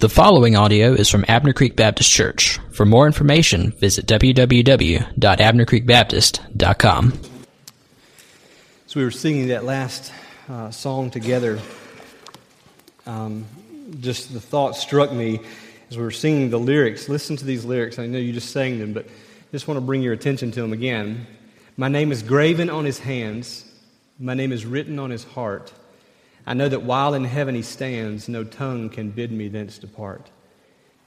The following audio is from Abner Creek Baptist Church. For more information, visit www.abnercreekbaptist.com. So we were singing that last uh, song together. Um, just the thought struck me as we were singing the lyrics. Listen to these lyrics. I know you just sang them, but just want to bring your attention to them again. My name is graven on his hands. My name is written on his heart. I know that while in heaven he stands, no tongue can bid me thence depart.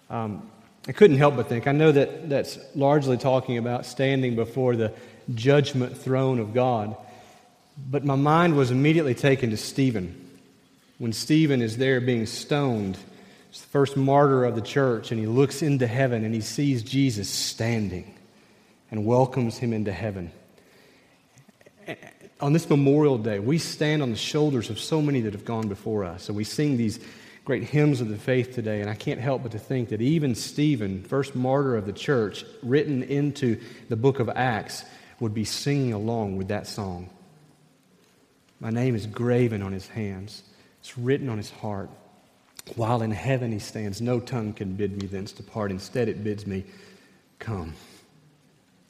Um, I couldn't help but think, I know that that's largely talking about standing before the judgment throne of God. But my mind was immediately taken to Stephen. When Stephen is there being stoned, he's the first martyr of the church, and he looks into heaven and he sees Jesus standing and welcomes him into heaven on this Memorial Day, we stand on the shoulders of so many that have gone before us. And we sing these great hymns of the faith today. And I can't help but to think that even Stephen, first martyr of the church, written into the book of Acts, would be singing along with that song. My name is graven on his hands, it's written on his heart. While in heaven he stands, no tongue can bid me thence depart. Instead, it bids me, Come.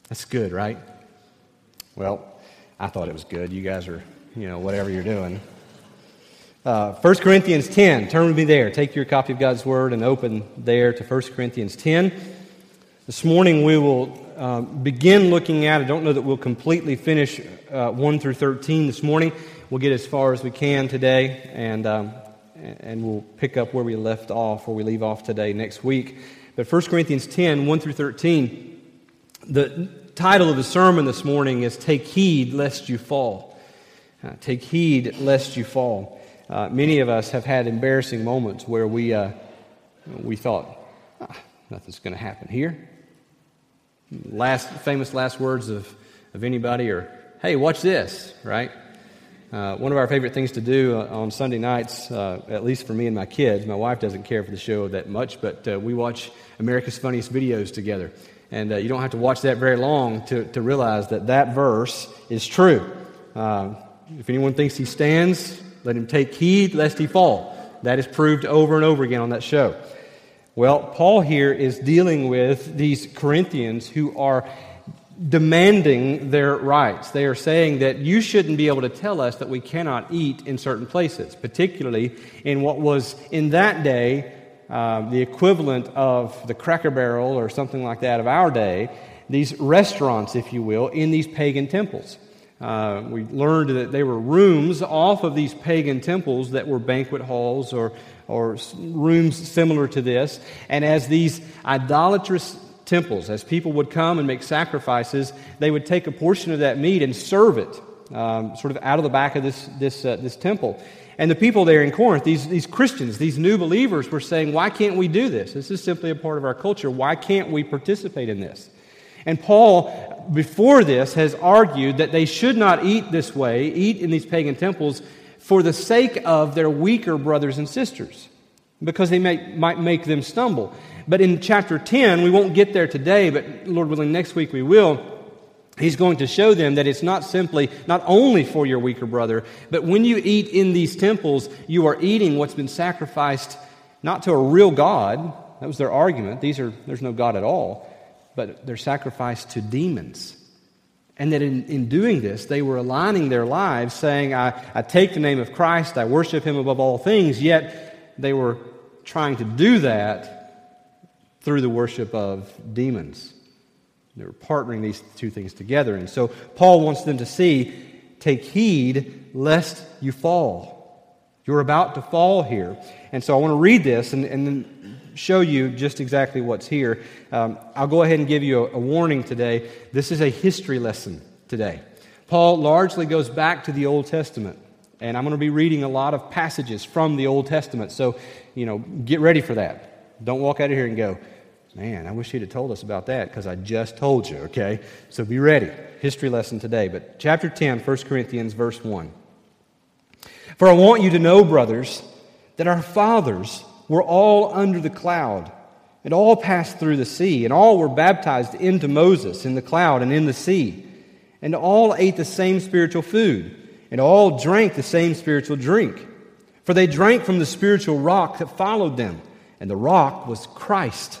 That's good, right? Well, I thought it was good. You guys are, you know, whatever you're doing. Uh, 1 Corinthians 10. Turn with me there. Take your copy of God's Word and open there to 1 Corinthians 10. This morning we will uh, begin looking at, I don't know that we'll completely finish uh, 1 through 13 this morning. We'll get as far as we can today, and, um, and we'll pick up where we left off, where we leave off today next week. But 1 Corinthians 10, 1 through 13, the, title of the sermon this morning is Take Heed Lest You Fall. Uh, take heed lest you fall. Uh, many of us have had embarrassing moments where we, uh, we thought, ah, nothing's going to happen here. Last famous last words of, of anybody are, hey, watch this, right? Uh, one of our favorite things to do uh, on Sunday nights, uh, at least for me and my kids, my wife doesn't care for the show that much, but we watch America's Funniest Videos together. And uh, you don't have to watch that very long to, to realize that that verse is true. Uh, if anyone thinks he stands, let him take heed lest he fall. That is proved over and over again on that show. Well, Paul here is dealing with these Corinthians who are demanding their rights. They are saying that you shouldn't be able to tell us that we cannot eat in certain places, particularly in what was in that day uh, the equivalent of the Cracker Barrel or something like that of our day, these restaurants, if you will, in these pagan temples. Uh, we learned that they were rooms off of these pagan temples that were banquet halls or, or rooms similar to this. And as these idolatrous temples, as people would come and make sacrifices, they would take a portion of that meat and serve it um, sort of out of the back of this, this, uh, this temple. And the people there in Corinth, these, these Christians, these new believers, were saying, Why can't we do this? This is simply a part of our culture. Why can't we participate in this? And Paul, before this, has argued that they should not eat this way, eat in these pagan temples, for the sake of their weaker brothers and sisters, because they may, might make them stumble. But in chapter 10, we won't get there today, but Lord willing, next week we will he's going to show them that it's not simply, not only for your weaker brother, but when you eat in these temples, you are eating what's been sacrificed not to a real God. That was their argument. These are, there's no God at all, but they're sacrificed to demons. And that in, in doing this, they were aligning their lives, saying, I, I take the name of Christ, I worship him above all things, yet they were trying to do that through the worship of demons. They were partnering these two things together. And so Paul wants them to see take heed lest you fall. You're about to fall here. And so I want to read this and, and then show you just exactly what's here. Um, I'll go ahead and give you a, a warning today. This is a history lesson today. Paul largely goes back to the Old Testament. And I'm going to be reading a lot of passages from the Old Testament. So, you know, get ready for that. Don't walk out of here and go, Man, I wish he'd have told us about that because I just told you, okay? So be ready. History lesson today. But chapter 10, 1 Corinthians, verse 1. For I want you to know, brothers, that our fathers were all under the cloud, and all passed through the sea, and all were baptized into Moses in the cloud and in the sea, and all ate the same spiritual food, and all drank the same spiritual drink. For they drank from the spiritual rock that followed them and the rock was Christ.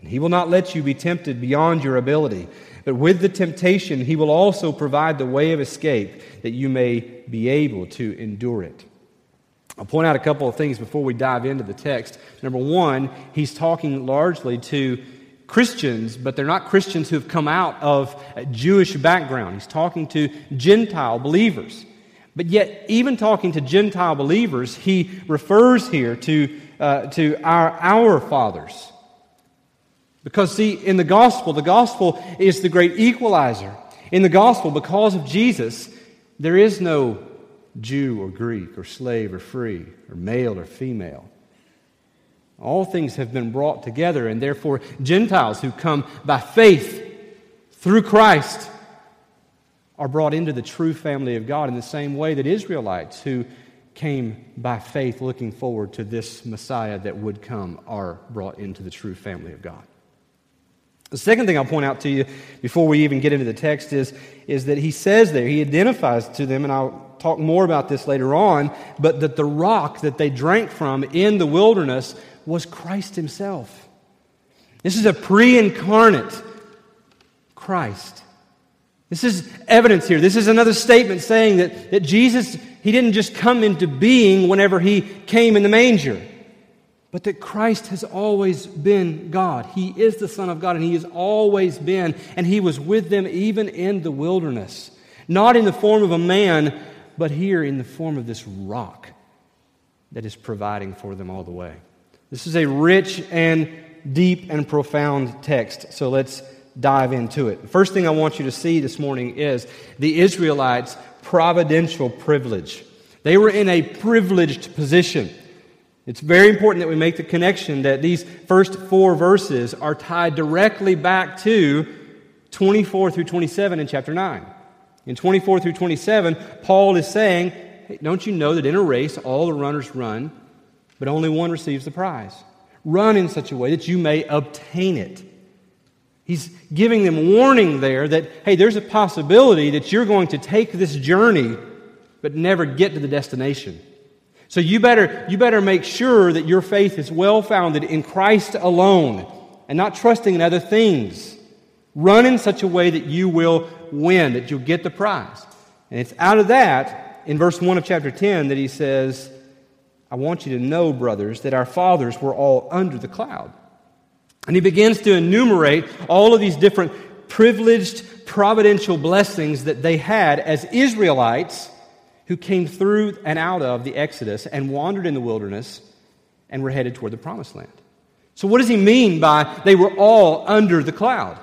and he will not let you be tempted beyond your ability. But with the temptation, he will also provide the way of escape that you may be able to endure it. I'll point out a couple of things before we dive into the text. Number one, he's talking largely to Christians, but they're not Christians who have come out of a Jewish background. He's talking to Gentile believers. But yet, even talking to Gentile believers, he refers here to, uh, to our, our fathers. Because, see, in the gospel, the gospel is the great equalizer. In the gospel, because of Jesus, there is no Jew or Greek or slave or free or male or female. All things have been brought together, and therefore, Gentiles who come by faith through Christ are brought into the true family of God in the same way that Israelites who came by faith looking forward to this Messiah that would come are brought into the true family of God. The second thing I'll point out to you before we even get into the text is, is that he says there, he identifies to them, and I'll talk more about this later on, but that the rock that they drank from in the wilderness was Christ Himself. This is a pre incarnate Christ. This is evidence here. This is another statement saying that, that Jesus, He didn't just come into being whenever He came in the manger, but that Christ has always been God. He is the Son of God, and He has always been, and He was with them even in the wilderness. Not in the form of a man, but here in the form of this rock that is providing for them all the way. This is a rich and deep and profound text, so let's dive into it. The first thing I want you to see this morning is the Israelites' providential privilege. They were in a privileged position. It's very important that we make the connection that these first four verses are tied directly back to 24 through 27 in chapter 9. In 24 through 27, Paul is saying, hey, Don't you know that in a race all the runners run, but only one receives the prize? Run in such a way that you may obtain it. He's giving them warning there that, hey, there's a possibility that you're going to take this journey but never get to the destination. So you better, you better make sure that your faith is well founded in Christ alone and not trusting in other things. Run in such a way that you will win, that you'll get the prize. And it's out of that, in verse 1 of chapter 10, that he says, I want you to know, brothers, that our fathers were all under the cloud. And he begins to enumerate all of these different privileged, providential blessings that they had as Israelites who came through and out of the Exodus and wandered in the wilderness and were headed toward the promised land. So, what does he mean by they were all under the cloud?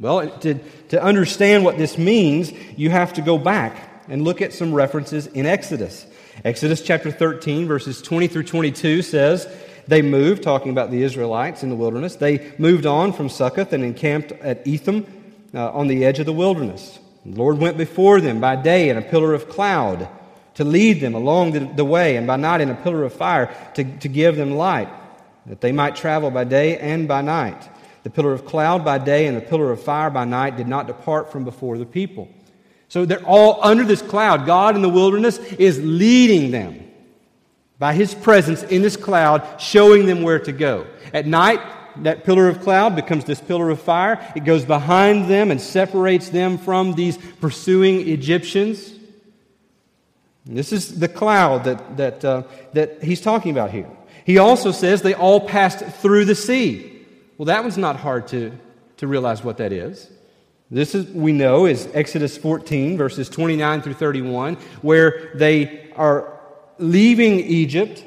Well, to, to understand what this means, you have to go back and look at some references in Exodus. Exodus chapter 13, verses 20 through 22 says, They moved, talking about the Israelites in the wilderness, they moved on from Succoth and encamped at Etham uh, on the edge of the wilderness. The Lord went before them by day in a pillar of cloud to lead them along the, the way, and by night in a pillar of fire to, to give them light, that they might travel by day and by night. The pillar of cloud by day and the pillar of fire by night did not depart from before the people. So they're all under this cloud. God in the wilderness is leading them by his presence in this cloud, showing them where to go. At night, that pillar of cloud becomes this pillar of fire. It goes behind them and separates them from these pursuing Egyptians. And this is the cloud that, that, uh, that he's talking about here. He also says they all passed through the sea. Well, that one's not hard to, to realize what that is. This is, we know, is Exodus 14, verses 29 through 31, where they are leaving Egypt.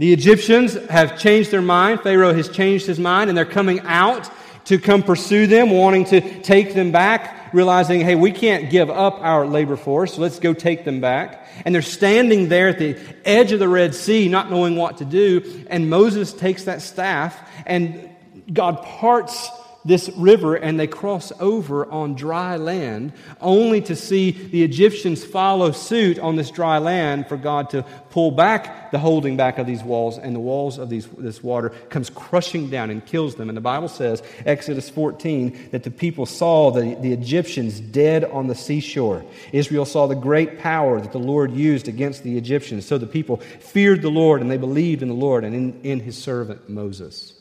The Egyptians have changed their mind. Pharaoh has changed his mind, and they're coming out to come pursue them, wanting to take them back, realizing, hey, we can't give up our labor force, so let's go take them back. And they're standing there at the edge of the Red Sea, not knowing what to do. And Moses takes that staff, and God parts this river and they cross over on dry land, only to see the Egyptians follow suit on this dry land for God to pull back the holding back of these walls, and the walls of these, this water comes crushing down and kills them. And the Bible says, Exodus 14, that the people saw the, the Egyptians dead on the seashore. Israel saw the great power that the Lord used against the Egyptians. So the people feared the Lord and they believed in the Lord and in, in his servant Moses.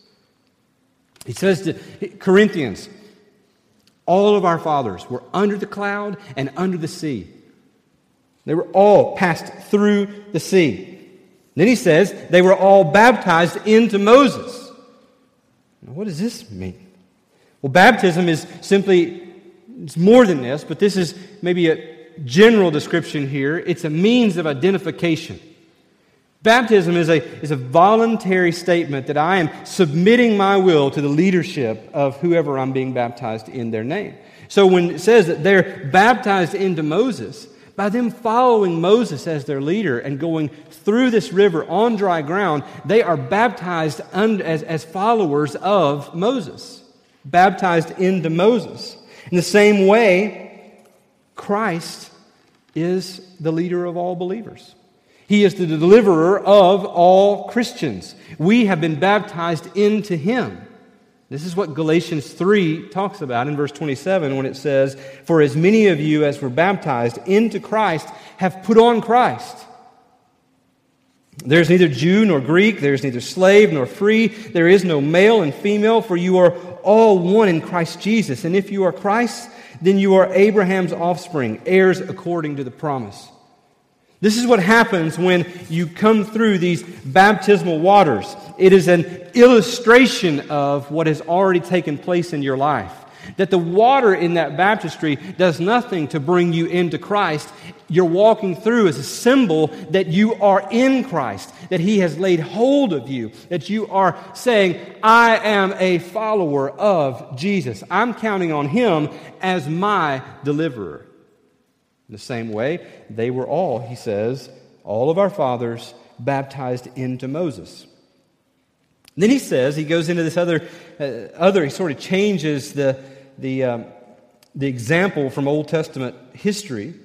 He says to Corinthians, all of our fathers were under the cloud and under the sea. They were all passed through the sea. Then he says they were all baptized into Moses. Now, what does this mean? Well, baptism is simply, it's more than this, but this is maybe a general description here. It's a means of identification. Baptism is a, is a voluntary statement that I am submitting my will to the leadership of whoever I'm being baptized in their name. So when it says that they're baptized into Moses, by them following Moses as their leader and going through this river on dry ground, they are baptized as, as followers of Moses, baptized into Moses. In the same way, Christ is the leader of all believers. He is the deliverer of all Christians. We have been baptized into him. This is what Galatians 3 talks about in verse 27 when it says, For as many of you as were baptized into Christ have put on Christ. There is neither Jew nor Greek, there is neither slave nor free, there is no male and female, for you are all one in Christ Jesus. And if you are Christ, then you are Abraham's offspring, heirs according to the promise. This is what happens when you come through these baptismal waters. It is an illustration of what has already taken place in your life. That the water in that baptistry does nothing to bring you into Christ. You're walking through as a symbol that you are in Christ, that He has laid hold of you, that you are saying, I am a follower of Jesus. I'm counting on Him as my deliverer. In the same way, they were all, he says, all of our fathers baptized into Moses. Then he says, he goes into this other, uh, other he sort of changes the, the, um, the example from Old Testament history,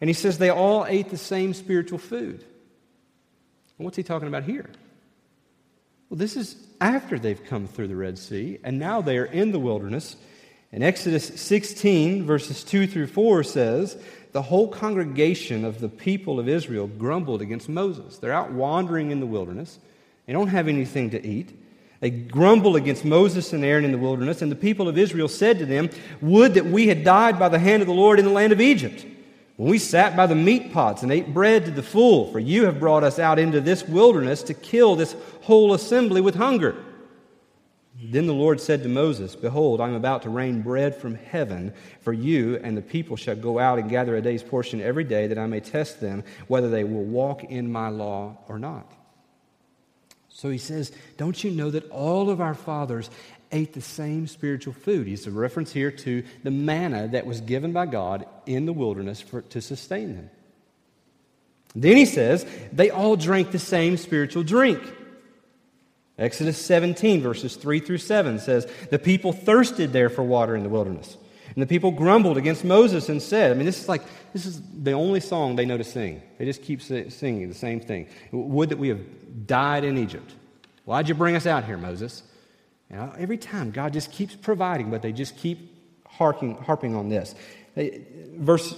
and he says they all ate the same spiritual food. And what's he talking about here? Well, this is after they've come through the Red Sea, and now they are in the wilderness. And Exodus 16, verses 2 through 4 says, the whole congregation of the people of Israel grumbled against Moses. They're out wandering in the wilderness, they don't have anything to eat. They grumble against Moses and Aaron in the wilderness, and the people of Israel said to them, Would that we had died by the hand of the Lord in the land of Egypt, when we sat by the meat pots and ate bread to the full, for you have brought us out into this wilderness to kill this whole assembly with hunger. Then the Lord said to Moses, Behold, I am about to rain bread from heaven for you, and the people shall go out and gather a day's portion every day, that I may test them whether they will walk in my law or not. So he says, Don't you know that all of our fathers ate the same spiritual food? He's a reference here to the manna that was given by God in the wilderness for, to sustain them. Then he says, They all drank the same spiritual drink. Exodus 17, verses 3 through 7 says, The people thirsted there for water in the wilderness. And the people grumbled against Moses and said, I mean, this is like, this is the only song they know to sing. They just keep singing the same thing. Would that we have died in Egypt. Why'd you bring us out here, Moses? Know, every time, God just keeps providing, but they just keep harking, harping on this. Verse,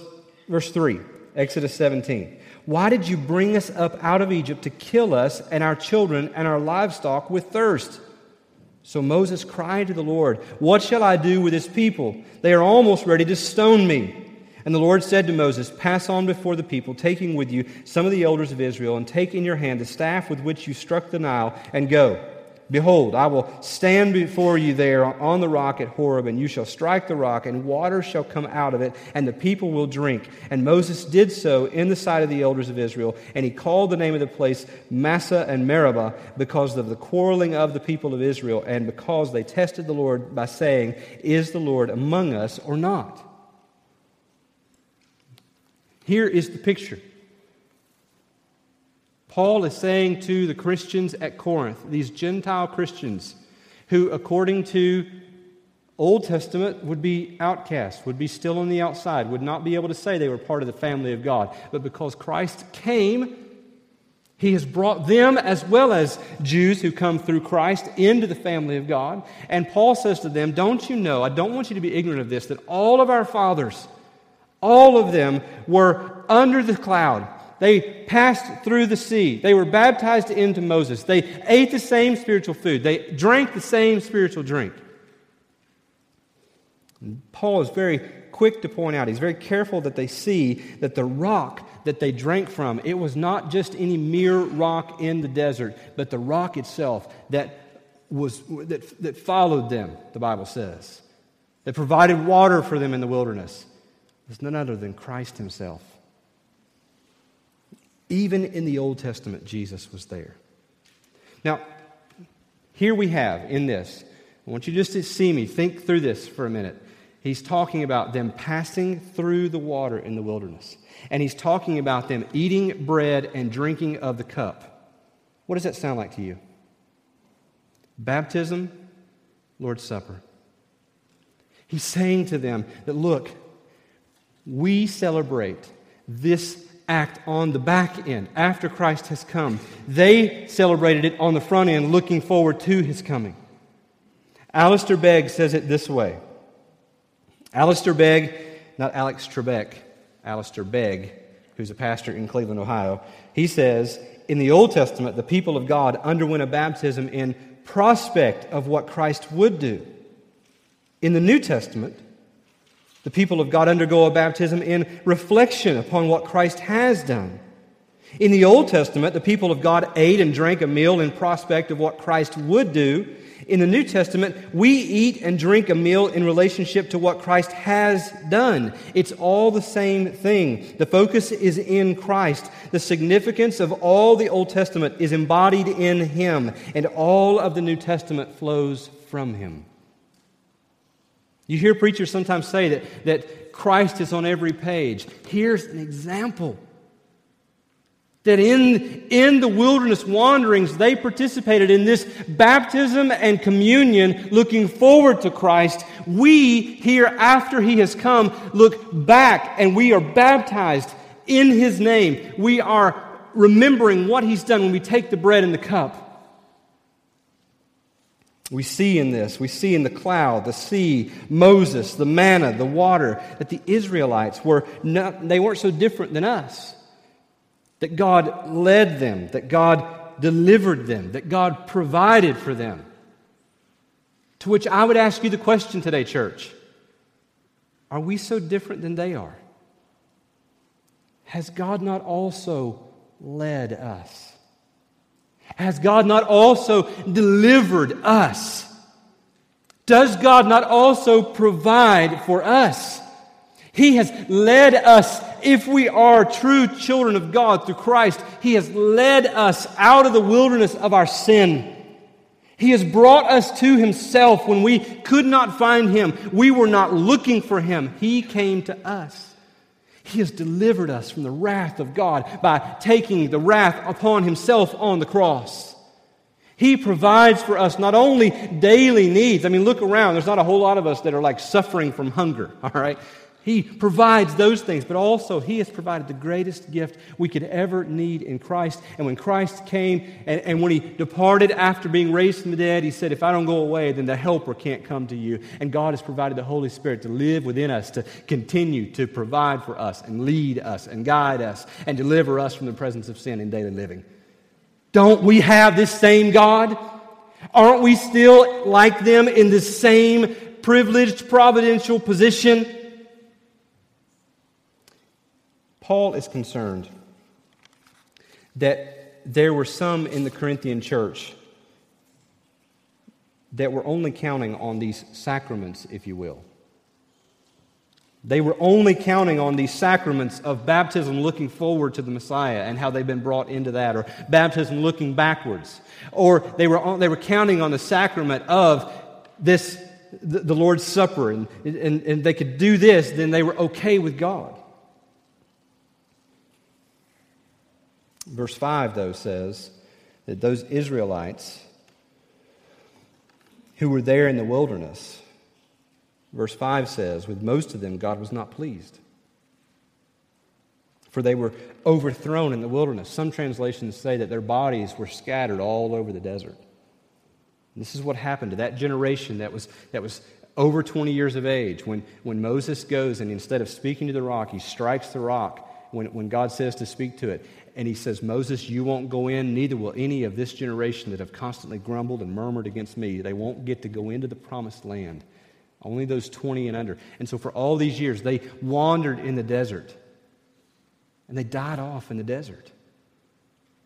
verse 3, Exodus 17. Why did you bring us up out of Egypt to kill us and our children and our livestock with thirst? So Moses cried to the Lord, What shall I do with this people? They are almost ready to stone me. And the Lord said to Moses, Pass on before the people, taking with you some of the elders of Israel, and take in your hand the staff with which you struck the Nile, and go. Behold, I will stand before you there on the rock at Horeb, and you shall strike the rock, and water shall come out of it, and the people will drink. And Moses did so in the sight of the elders of Israel, and he called the name of the place Massah and Meribah because of the quarreling of the people of Israel, and because they tested the Lord by saying, Is the Lord among us or not? Here is the picture. Paul is saying to the Christians at Corinth, these Gentile Christians, who, according to Old Testament, would be outcasts, would be still on the outside, would not be able to say they were part of the family of God. But because Christ came, he has brought them, as well as Jews who come through Christ, into the family of God. And Paul says to them, Don't you know, I don't want you to be ignorant of this, that all of our fathers, all of them were under the cloud they passed through the sea. They were baptized into Moses. They ate the same spiritual food. They drank the same spiritual drink. And Paul is very quick to point out, he's very careful that they see that the rock that they drank from, it was not just any mere rock in the desert, but the rock itself that was that, that followed them, the Bible says, that provided water for them in the wilderness, was none other than Christ Himself. Even in the Old Testament, Jesus was there. Now, here we have in this, I want you just to see me, think through this for a minute. He's talking about them passing through the water in the wilderness. And he's talking about them eating bread and drinking of the cup. What does that sound like to you? Baptism, Lord's Supper. He's saying to them that, look, we celebrate this act on the back end after Christ has come. They celebrated it on the front end, looking forward to his coming. Alistair Begg says it this way Alistair Begg, not Alex Trebek, Alistair Begg, who's a pastor in Cleveland, Ohio, he says, In the Old Testament, the people of God underwent a baptism in prospect of what Christ would do. In the New Testament, the people of God undergo a baptism in reflection upon what Christ has done. In the Old Testament, the people of God ate and drank a meal in prospect of what Christ would do. In the New Testament, we eat and drink a meal in relationship to what Christ has done. It's all the same thing. The focus is in Christ. The significance of all the Old Testament is embodied in Him, and all of the New Testament flows from Him. You hear preachers sometimes say that, that Christ is on every page. Here's an example. That in, in the wilderness wanderings, they participated in this baptism and communion, looking forward to Christ. We, here after He has come, look back and we are baptized in His name. We are remembering what He's done when we take the bread and the cup. We see in this, we see in the cloud, the sea, Moses, the manna, the water, that the Israelites were not, they weren't so different than us. That God led them, that God delivered them, that God provided for them. To which I would ask you the question today, church Are we so different than they are? Has God not also led us? Has God not also delivered us? Does God not also provide for us? He has led us, if we are true children of God through Christ, He has led us out of the wilderness of our sin. He has brought us to Himself when we could not find Him. We were not looking for Him. He came to us. He has delivered us from the wrath of God by taking the wrath upon himself on the cross. He provides for us not only daily needs. I mean, look around. There's not a whole lot of us that are like suffering from hunger, all right? He provides those things, but also He has provided the greatest gift we could ever need in Christ. And when Christ came and, and, when He departed after being raised from the dead, He said, If I don't go away, then the Helper can't come to you. And God has provided the Holy Spirit to live within us, to continue to provide for us and lead us and guide us and deliver us from the presence of sin in daily living. Don't we have this same God? Aren't we still like them in the same privileged providential position? Paul is concerned that there were some in the Corinthian church that were only counting on these sacraments, if you will. They were only counting on these sacraments of baptism looking forward to the Messiah and how they've been brought into that, or baptism looking backwards. Or they were, they were counting on the sacrament of this, the, the Lord's Supper, and, and, and they could do this, then they were okay with God. Verse 5, though, says that those Israelites who were there in the wilderness, Verse 5 says, With most of them, God was not pleased. For they were overthrown in the wilderness. Some translations say that their bodies were scattered all over the desert. And this is what happened to that generation that was, that was over 20 years of age. When, when Moses goes and instead of speaking to the rock, he strikes the rock when, when God says to speak to it. And he says, Moses, you won't go in, neither will any of this generation that have constantly grumbled and murmured against me. They won't get to go into the promised land. Only those 20 and under. And so for all these years, they wandered in the desert. And they died off in the desert.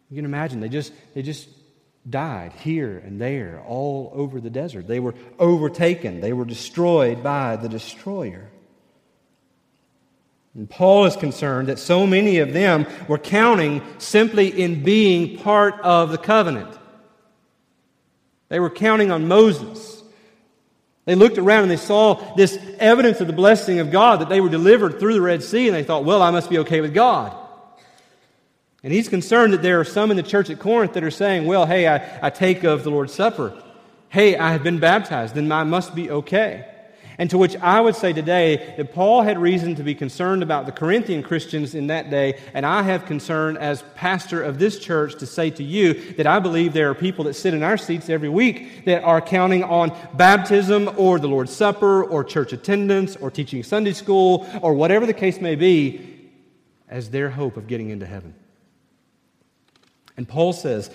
You can imagine, they just, they just died here and there, all over the desert. They were overtaken, they were destroyed by the destroyer. And Paul is concerned that so many of them were counting simply in being part of the covenant. They were counting on Moses. They looked around and they saw this evidence of the blessing of God that they were delivered through the Red Sea, and they thought, well, I must be okay with God. And he's concerned that there are some in the church at Corinth that are saying, well, hey, I, I take of the Lord's Supper. Hey, I have been baptized, then I must be okay. And to which I would say today that Paul had reason to be concerned about the Corinthian Christians in that day, and I have concern as pastor of this church to say to you that I believe there are people that sit in our seats every week that are counting on baptism or the Lord's Supper or church attendance or teaching Sunday school or whatever the case may be as their hope of getting into heaven. And Paul says,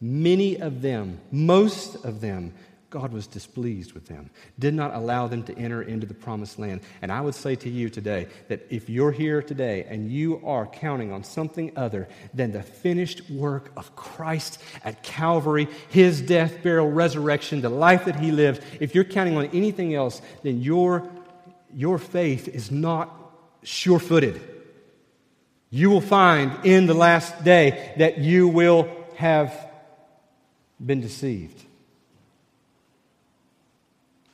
many of them, most of them, God was displeased with them, did not allow them to enter into the promised land. And I would say to you today that if you're here today and you are counting on something other than the finished work of Christ at Calvary, his death, burial, resurrection, the life that he lived, if you're counting on anything else, then your, your faith is not sure footed. You will find in the last day that you will have been deceived.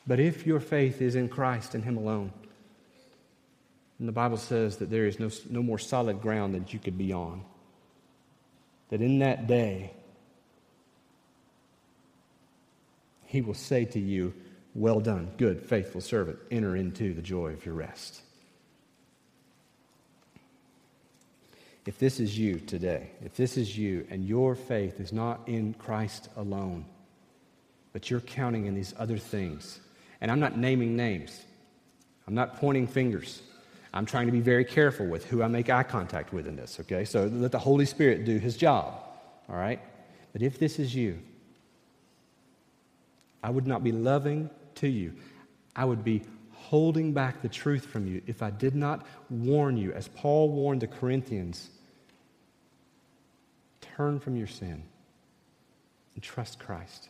But if your faith is in Christ and Him alone, and the Bible says that there is no, no more solid ground that you could be on, that in that day, He will say to you, Well done, good, faithful servant, enter into the joy of your rest. If this is you today, if this is you and your faith is not in Christ alone, but you're counting in these other things, and I'm not naming names, I'm not pointing fingers. I'm trying to be very careful with who I make eye contact with in this, okay? So let the Holy Spirit do his job, all right? But if this is you, I would not be loving to you. I would be holding back the truth from you if I did not warn you, as Paul warned the Corinthians turn from your sin and trust Christ.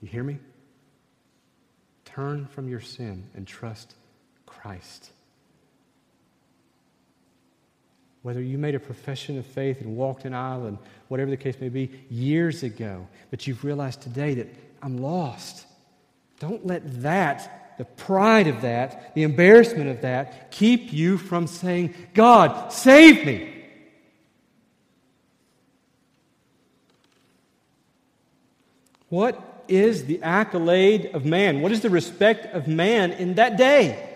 You hear me? Turn from your sin and trust Christ. Whether you made a profession of faith and walked an aisle and whatever the case may be years ago, but you've realized today that I'm lost. Don't let that, the pride of that, the embarrassment of that, keep you from saying, God, save me. What is the accolade of man? What is the respect of man in that day?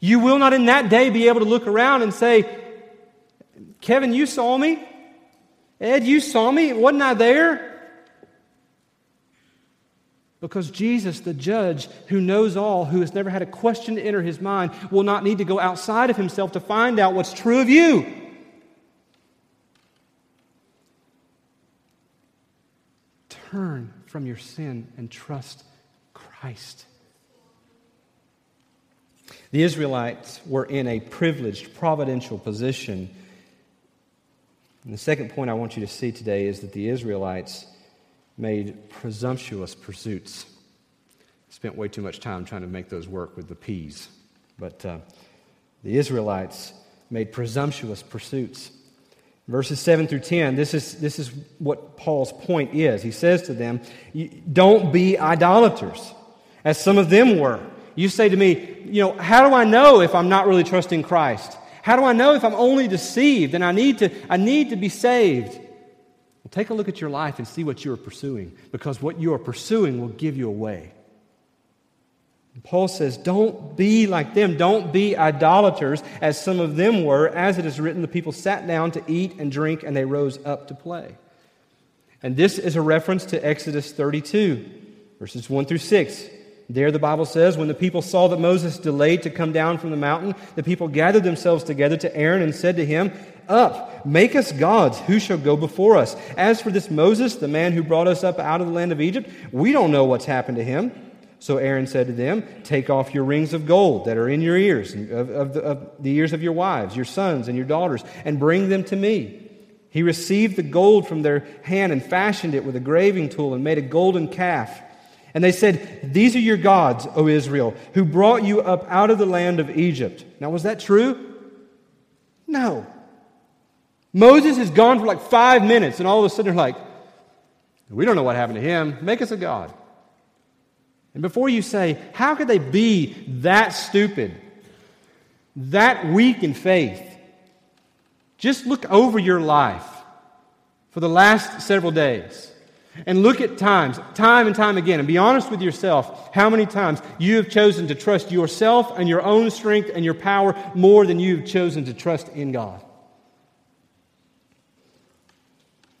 You will not in that day be able to look around and say, Kevin, you saw me. Ed, you saw me. Wasn't I there? Because Jesus, the judge who knows all, who has never had a question enter his mind, will not need to go outside of himself to find out what's true of you. Turn from your sin and trust Christ. The Israelites were in a privileged, providential position. And the second point I want you to see today is that the Israelites made presumptuous pursuits. Spent way too much time trying to make those work with the P's. But uh, the Israelites made presumptuous pursuits. Verses 7 through 10, this is, this is what Paul's point is. He says to them, Don't be idolaters, as some of them were. You say to me, You know, how do I know if I'm not really trusting Christ? How do I know if I'm only deceived and I need to, I need to be saved? Well, take a look at your life and see what you are pursuing, because what you are pursuing will give you away. Paul says, Don't be like them. Don't be idolaters, as some of them were. As it is written, the people sat down to eat and drink, and they rose up to play. And this is a reference to Exodus 32, verses 1 through 6. There, the Bible says, when the people saw that Moses delayed to come down from the mountain, the people gathered themselves together to Aaron and said to him, Up, make us gods, who shall go before us? As for this Moses, the man who brought us up out of the land of Egypt, we don't know what's happened to him. So Aaron said to them, Take off your rings of gold that are in your ears, of, of, the, of the ears of your wives, your sons, and your daughters, and bring them to me. He received the gold from their hand and fashioned it with a graving tool and made a golden calf. And they said, These are your gods, O Israel, who brought you up out of the land of Egypt. Now, was that true? No. Moses has gone for like five minutes, and all of a sudden they're like, We don't know what happened to him. Make us a God. And before you say, how could they be that stupid, that weak in faith? Just look over your life for the last several days and look at times, time and time again, and be honest with yourself how many times you have chosen to trust yourself and your own strength and your power more than you've chosen to trust in God.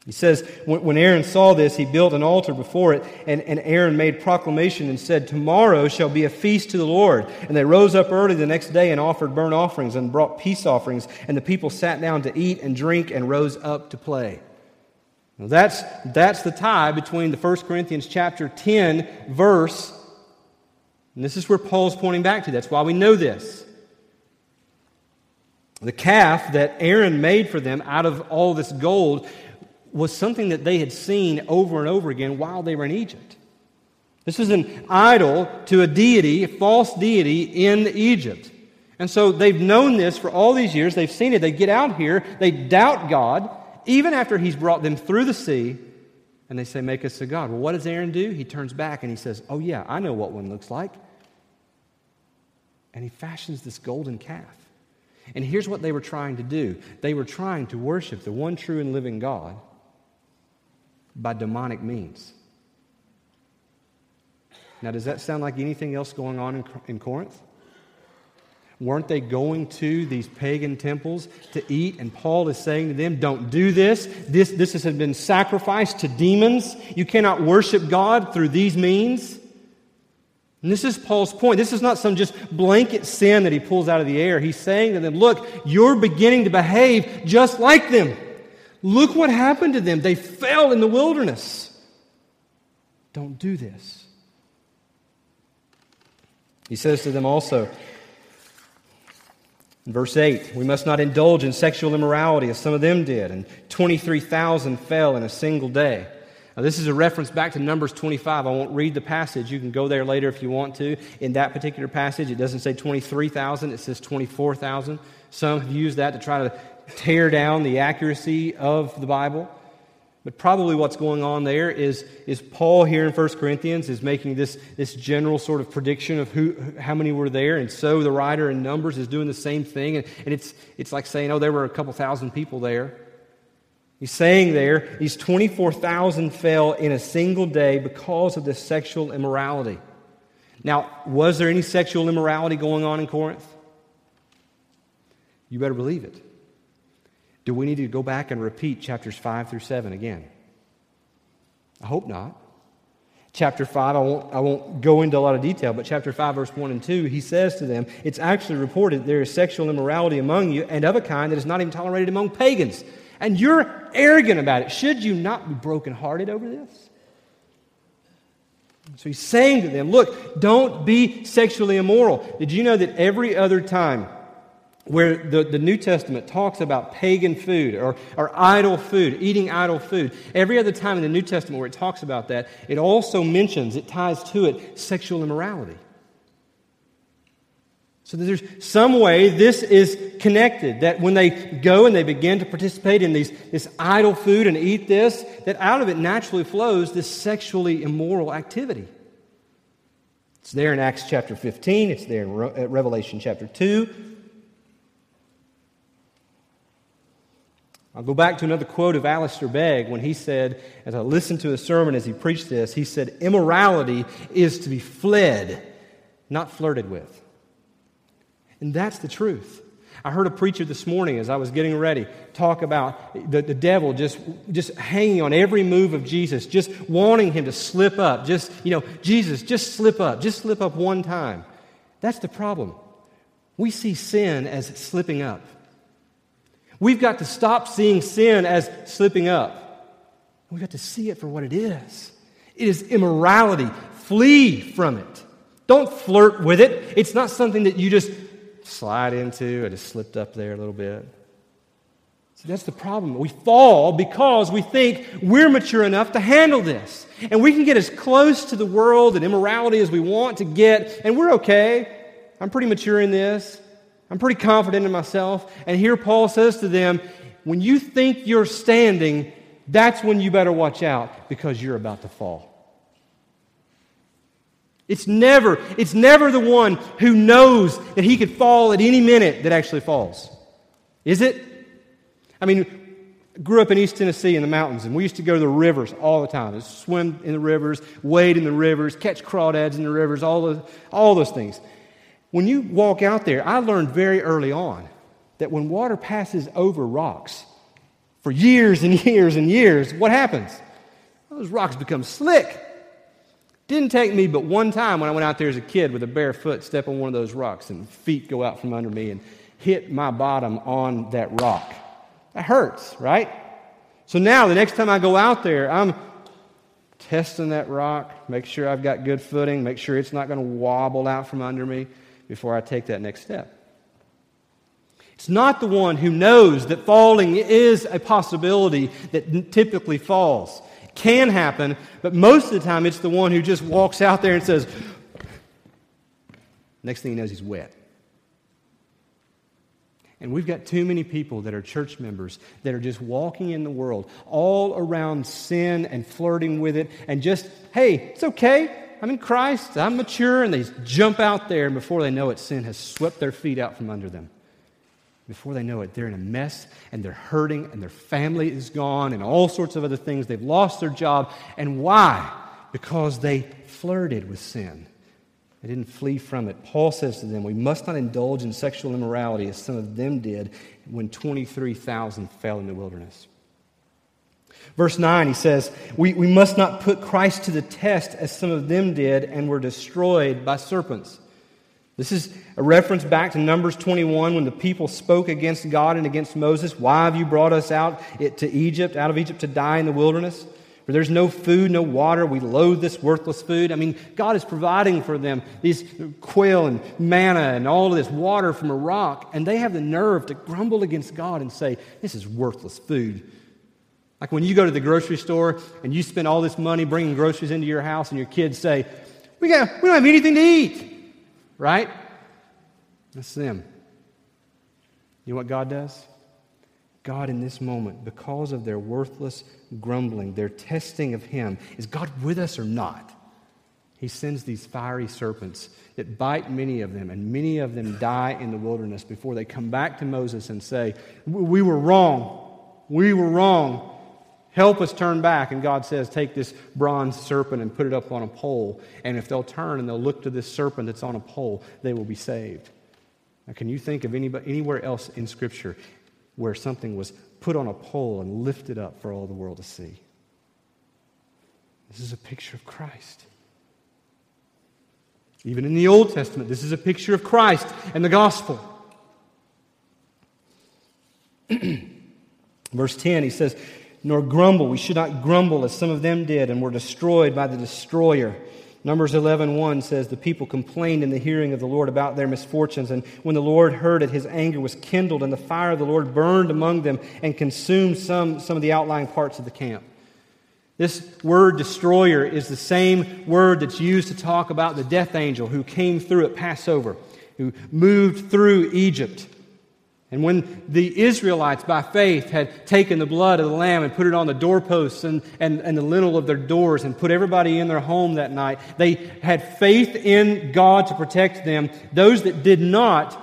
He says, when Aaron saw this, he built an altar before it, and, Aaron made proclamation and said, Tomorrow shall be a feast to the Lord. And they rose up early the next day and offered burnt offerings and brought peace offerings, and the people sat down to eat and drink and rose up to play. Now that's, that's the tie between the 1 Corinthians chapter 10 verse, and this is where Paul's pointing back to. That's why we know this. The calf that Aaron made for them out of all this gold was something that they had seen over and over again while they were in Egypt. This is an idol to a deity, a false deity in Egypt. And so they've known this for all these years. They've seen it. They get out here, they doubt God, even after He's brought them through the sea, and they say, Make us a God. Well, what does Aaron do? He turns back and he says, Oh, yeah, I know what one looks like. And he fashions this golden calf. And here's what they were trying to do they were trying to worship the one true and living God by demonic means. Now, does that sound like anything else going on in, in Corinth? Weren't they going to these pagan temples to eat? And Paul is saying to them, Don't do this. This, this has been sacrificed to demons. You cannot worship God through these means. And this is Paul's point. This is not some just blanket sin that he pulls out of the air. He's saying to them, Look, you're beginning to behave just like them. Look what happened to them. They fell in the wilderness. Don't do this. He says to them also, in verse 8, we must not indulge in sexual immorality as some of them did, and 23,000 fell in a single day. Now, this is a reference back to Numbers 25. I won't read the passage. You can go there later if you want to. In that particular passage, it doesn't say 23,000, it says 24,000. Some have used that to try to tear down the accuracy of the Bible. But probably what's going on there is, is Paul here in 1 Corinthians is making this, this general sort of prediction of who, how many were there. And so the writer in Numbers is doing the same thing. And, and it's, it's like saying, oh, there were a couple thousand people there. He's saying there, these 24,000 fell in a single day because of this sexual immorality. Now, was there any sexual immorality going on in Corinth? You better believe it. Do we need to go back and repeat chapters 5 through 7 again? I hope not. Chapter 5, I won't, I won't go into a lot of detail, but chapter 5, verse 1 and 2, he says to them, It's actually reported there is sexual immorality among you, and of a kind that is not even tolerated among pagans. And you're arrogant about it. Should you not be brokenhearted over this? So he's saying to them, Look, don't be sexually immoral. Did you know that every other time where the, the New Testament talks about pagan food or, or idol food, eating idol food, every other time in the New Testament where it talks about that, it also mentions, it ties to it, sexual immorality. So there's some way this is connected, that when they go and they begin to participate in these, this idol food and eat this, that out of it naturally flows this sexually immoral activity. It's there in Acts chapter 15, it's there in Re- uh, Revelation chapter 2. I'll go back to another quote of Alistair Begg when he said, as I listened to his sermon as he preached this, he said, Immorality is to be fled, not flirted with. And that's the truth. I heard a preacher this morning as I was getting ready talk about the, the devil just, just hanging on every move of Jesus, just wanting him to slip up. Just, you know, Jesus, just slip up. Just slip up one time. That's the problem. We see sin as slipping up. We've got to stop seeing sin as slipping up. We've got to see it for what it is. It is immorality. Flee from it. Don't flirt with it. It's not something that you just slide into. I just slipped up there a little bit. See, that's the problem. We fall because we think we're mature enough to handle this. And we can get as close to the world and immorality as we want to get, and we're okay. I'm pretty mature in this. I'm pretty confident in myself. And here Paul says to them, when you think you're standing, that's when you better watch out because you're about to fall. It's never, it's never the one who knows that he could fall at any minute that actually falls. Is it? I mean, grew up in East Tennessee in the mountains, and we used to go to the rivers all the time. Swim in the rivers, wade in the rivers, catch crawdads in the rivers, all those, all those things. When you walk out there, I learned very early on that when water passes over rocks for years and years and years, what happens? Those rocks become slick. Didn't take me but one time when I went out there as a kid with a bare foot, step on one of those rocks, and feet go out from under me and hit my bottom on that rock. That hurts, right? So now, the next time I go out there, I'm testing that rock, make sure I've got good footing, make sure it's not going to wobble out from under me before I take that next step. It's not the one who knows that falling is a possibility that typically falls can happen, but most of the time it's the one who just walks out there and says, next thing he knows, he's wet. And we've got too many people that are church members that are just walking in the world all around sin and flirting with it and just, hey, it's okay. I'm in Christ. I'm mature. And they jump out there, and before they know it, sin has swept their feet out from under them. Before they know it, they're in a mess and they're hurting and their family is gone and all sorts of other things. They've lost their job. And why? Because they flirted with sin. They didn't flee from it. Paul says to them, We must not indulge in sexual immorality as some of them did when 23,000 fell in the wilderness. Verse 9, he says, we, we must not put Christ to the test as some of them did and were destroyed by serpents. This is a reference back to Numbers 21 when the people spoke against God and against Moses. Why have you brought us out to Egypt, out of Egypt to die in the wilderness? For there's no food, no water. We loathe this worthless food. I mean, God is providing for them these quail and manna and all of this water from a rock, and they have the nerve to grumble against God and say, This is worthless food. Like when you go to the grocery store and you spend all this money bringing groceries into your house, and your kids say, We, got, we don't have anything to eat right? That's them. You know what God does? God, in this moment, because of their worthless grumbling, their testing of Him, is God with us or not? He sends these fiery serpents that bite many of them, and many of them die in the wilderness before they come back to Moses and say, We were wrong. We were wrong. Help us turn back. And God says, Take this bronze serpent and put it up on a pole. And if they'll turn and they'll look to this serpent that's on a pole, they will be saved. Now, can you think of anybody, anywhere else in Scripture where something was put on a pole and lifted up for all the world to see? This is a picture of Christ. Even in the Old Testament, this is a picture of Christ and the gospel. Verse 10, he says, nor grumble. We should not grumble as some of them did and were destroyed by the destroyer. Numbers 11:1 says the people complained in the hearing of the Lord about their misfortunes and when the Lord heard it his anger was kindled and the fire of the Lord burned among them and consumed some some of the outlying parts of the camp. This word destroyer is the same word that's used to talk about the death angel who came through at Passover, who moved through Egypt. And when the Israelites, by faith, had taken the blood of the lamb and put it on the doorposts and, and, and the lintel of their doors and put everybody in their home that night, they had faith in God to protect them. Those that did not,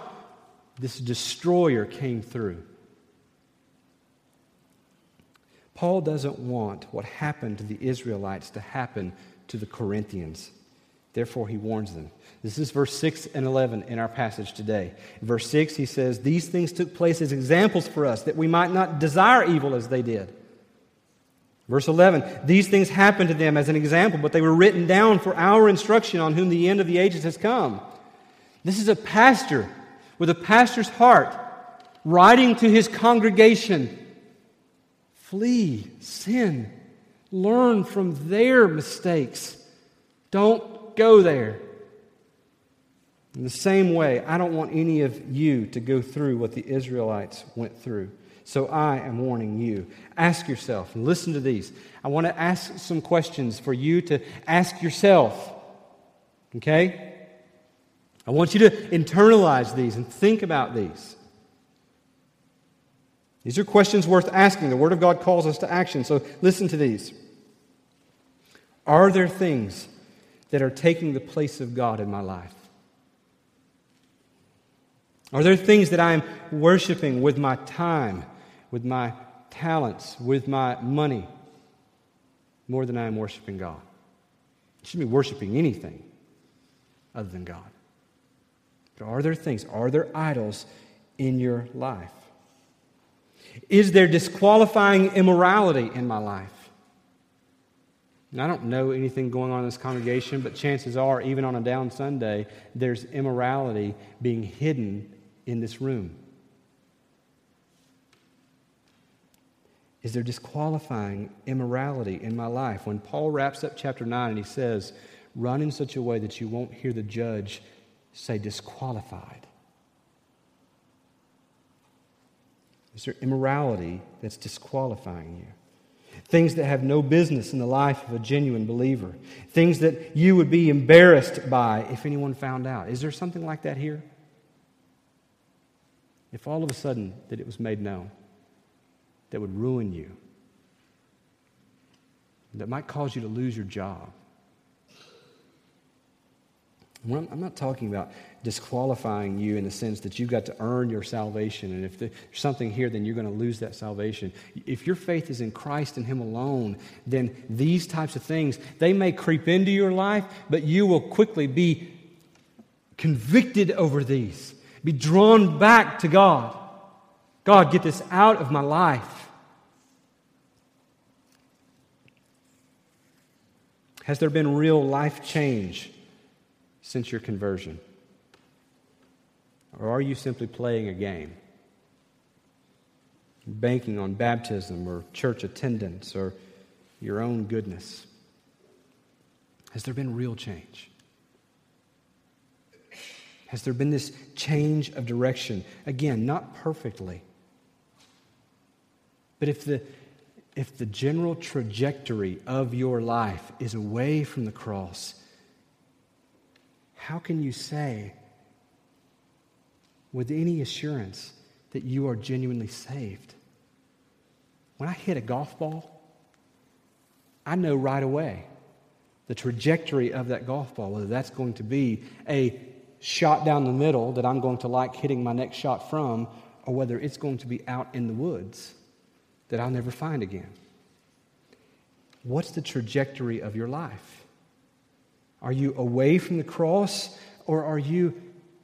this destroyer came through. Paul doesn't want what happened to the Israelites to happen to the Corinthians. Therefore, he warns them. This is verse 6 and 11 in our passage today. In verse 6, he says, These things took place as examples for us, that we might not desire evil as they did. Verse 11, these things happened to them as an example, but they were written down for our instruction on whom the end of the ages has come. This is a pastor with a pastor's heart writing to his congregation Flee sin, learn from their mistakes. Don't go there. In the same way, I don't want any of you to go through what the Israelites went through. So I am warning you. Ask yourself, and listen to these. I want to ask some questions for you to ask yourself. Okay? I want you to internalize these and think about these. These are questions worth asking. The Word of God calls us to action. So listen to these. Are there things that are taking the place of God in my life? Are there things that I'm worshiping with my time, with my talents, with my money, more than I am worshiping God? I shouldn't be worshiping anything other than God. But are there things, are there idols in your life? Is there disqualifying immorality in my life? I don't know anything going on in this congregation, but chances are, even on a down Sunday, there's immorality being hidden in this room? Is there disqualifying immorality in my life? When Paul wraps up chapter 9 and he says, Run in such a way that you won't hear the judge say disqualified. Is there immorality that's disqualifying you? Things that have no business in the life of a genuine believer. Things that you would be embarrassed by if anyone found out. Is there something like that here? if all of a sudden that it was made known that would ruin you, that might cause you to lose your job. I'm not talking about disqualifying you in the sense that you've got to earn your salvation, and if there's something here, then you're going to lose that salvation. If your faith is in Christ and Him alone, then these types of things, they may creep into your life, but you will quickly be convicted over these be drawn back to God. God, get this out of my life. Has there been real life change since your conversion? Or are you simply playing a game? Banking on baptism or church attendance or your own goodness? Has there been real change? Has there been this change of direction? Again, not perfectly. But if the, if the general trajectory of your life is away from the cross, how can you say with any assurance that you are genuinely saved? When I hit a golf ball, I know right away the trajectory of that golf ball, whether that's going to be a shot down the middle that I'm going to like hitting my next shot from, or whether it's going to be out in the woods that I'll never find again. What's the trajectory of your life? Are you away from the cross, or are you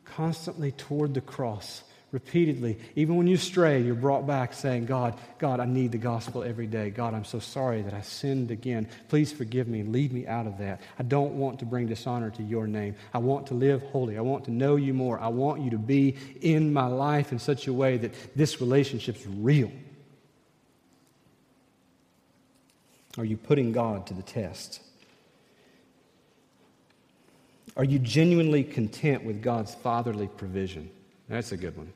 constantly toward the cross? repeatedly. Even when you stray, you're brought back saying, God, God, I need the gospel every day. God, I'm so sorry that I sinned again. Please forgive me. Lead me out of that. I don't want to bring dishonor to your name. I want to live holy. I want to know you more. I want you to be in my life in such a way that this relationship's real. Are you putting God to the test? Are you genuinely content with God's fatherly provision? That's a good one.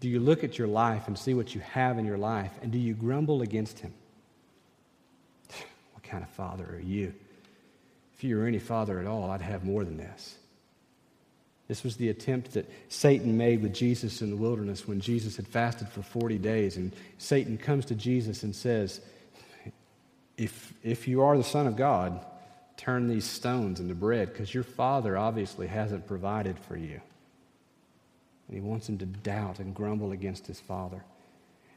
Do you look at your life and see what you have in your life, and do you grumble against Him? What kind of father are you? If you were any father at all, I'd have more than this. This was the attempt that Satan made with Jesus in the wilderness when Jesus had fasted for 40 days. And Satan comes to Jesus and says, If, if you are the Son of God, turn these stones into bread because your father obviously hasn't provided for you. And he wants him to doubt and grumble against his father.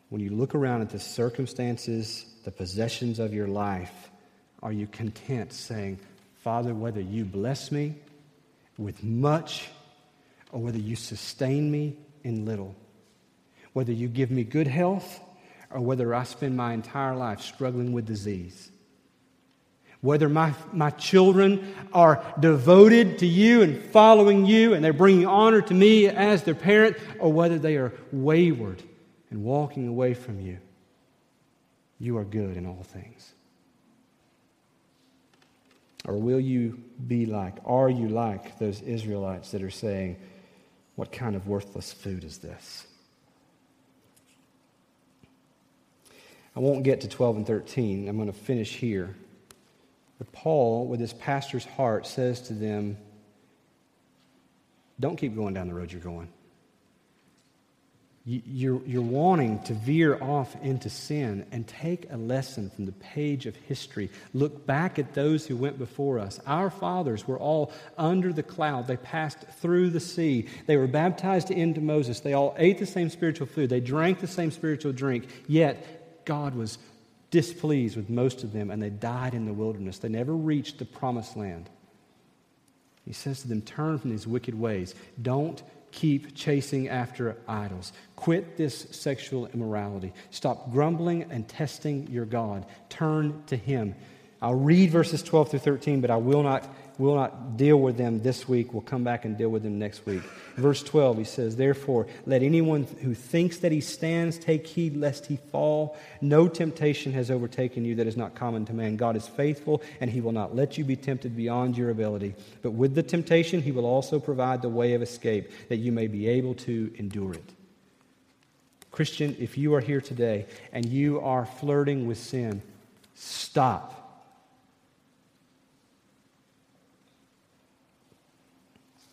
When you look around at the circumstances, the possessions of your life, are you content saying, Father, whether you bless me with much or whether you sustain me in little, whether you give me good health or whether I spend my entire life struggling with disease? Whether my, my children are devoted to you and following you and they're bringing honor to me as their parent, or whether they are wayward and walking away from you. You are good in all things. Or will you be like, are you like those Israelites that are saying, What kind of worthless food is this? I won't get to 12 and 13. I'm going to finish here. But Paul, with his pastor's heart, says to them, Don't keep going down the road you're going. You're, you're wanting to veer off into sin and take a lesson from the page of history. Look back at those who went before us. Our fathers were all under the cloud. They passed through the sea. They were baptized into Moses. They all ate the same spiritual food. They drank the same spiritual drink. Yet, God was displeased with most of them, and they died in the wilderness. They never reached the promised land. He says to them, Turn from these wicked ways. Don't keep chasing after idols. Quit this sexual immorality. Stop grumbling and testing your God. Turn to Him. I'll read verses 12 through 13, but I will not We'll not deal with them this week. We'll come back and deal with them next week. Verse 12, he says, Therefore, let anyone who thinks that he stands take heed lest he fall. No temptation has overtaken you that is not common to man. God is faithful, and he will not let you be tempted beyond your ability. But with the temptation, he will also provide the way of escape, that you may be able to endure it. Christian, if you are here today and you are flirting with sin, stop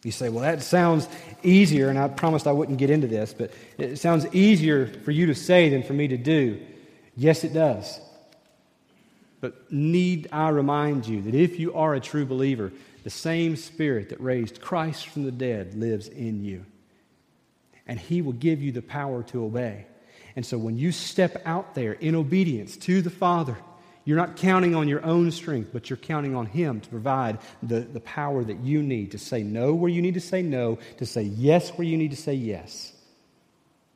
You say, well, that sounds easier, and I promised I wouldn't get into this, but it sounds easier for you to say than for me to do. Yes, it does. But need I remind you that if you are a true believer, the same Spirit that raised Christ from the dead lives in you. And He will give you the power to obey. And so when you step out there in obedience to the Father, you're not counting on your own strength, but you're counting on Him to provide the, the power that you need to say no where you need to say no, to say yes where you need to say yes.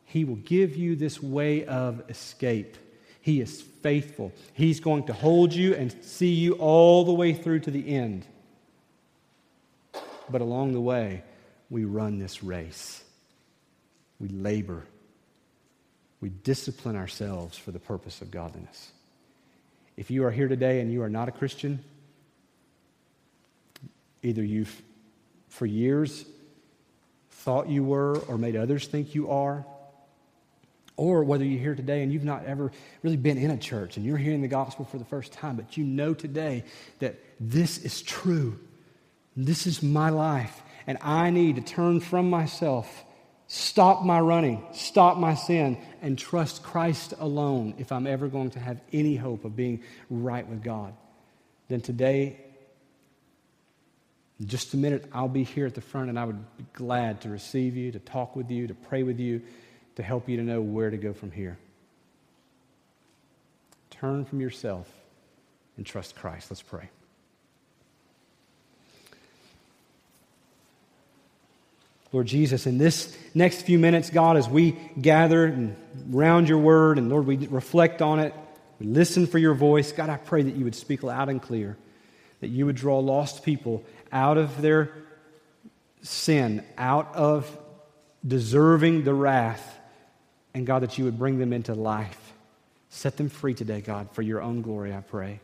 He will give you this way of escape. He is faithful. He's going to hold you and see you all the way through to the end. But along the way, we run this race. We labor. We discipline ourselves for the purpose of godliness. If you are here today and you are not a Christian, either you've for years thought you were or made others think you are, or whether you're here today and you've not ever really been in a church and you're hearing the gospel for the first time, but you know today that this is true. This is my life, and I need to turn from myself stop my running, stop my sin, and trust Christ alone if I'm ever going to have any hope of being right with God, then today, in just a minute, I'll be here at the front and I would be glad to receive you, to talk with you, to pray with you, to help you to know where to go from here. Turn from yourself and trust Christ. Let's pray. Lord Jesus, in this next few minutes, God, as we gather and round your word, and Lord, we reflect on it, we listen for your voice, God, I pray that you would speak loud and clear, that you would draw lost people out of their sin, out of deserving the wrath, and God, that you would bring them into life. Set them free today, God, for your own glory, I pray.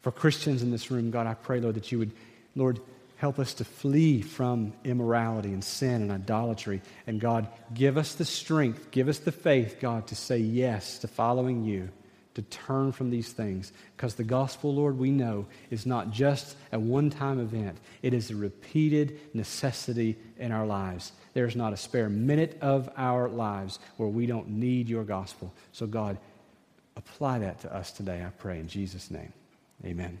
For Christians in this room, God, I pray, Lord, that you would, Lord, Help us to flee from immorality and sin and idolatry. And God, give us the strength, give us the faith, God, to say yes to following you, to turn from these things. Because the gospel, Lord, we know is not just a one time event, it is a repeated necessity in our lives. There's not a spare minute of our lives where we don't need your gospel. So, God, apply that to us today, I pray, in Jesus' name. Amen.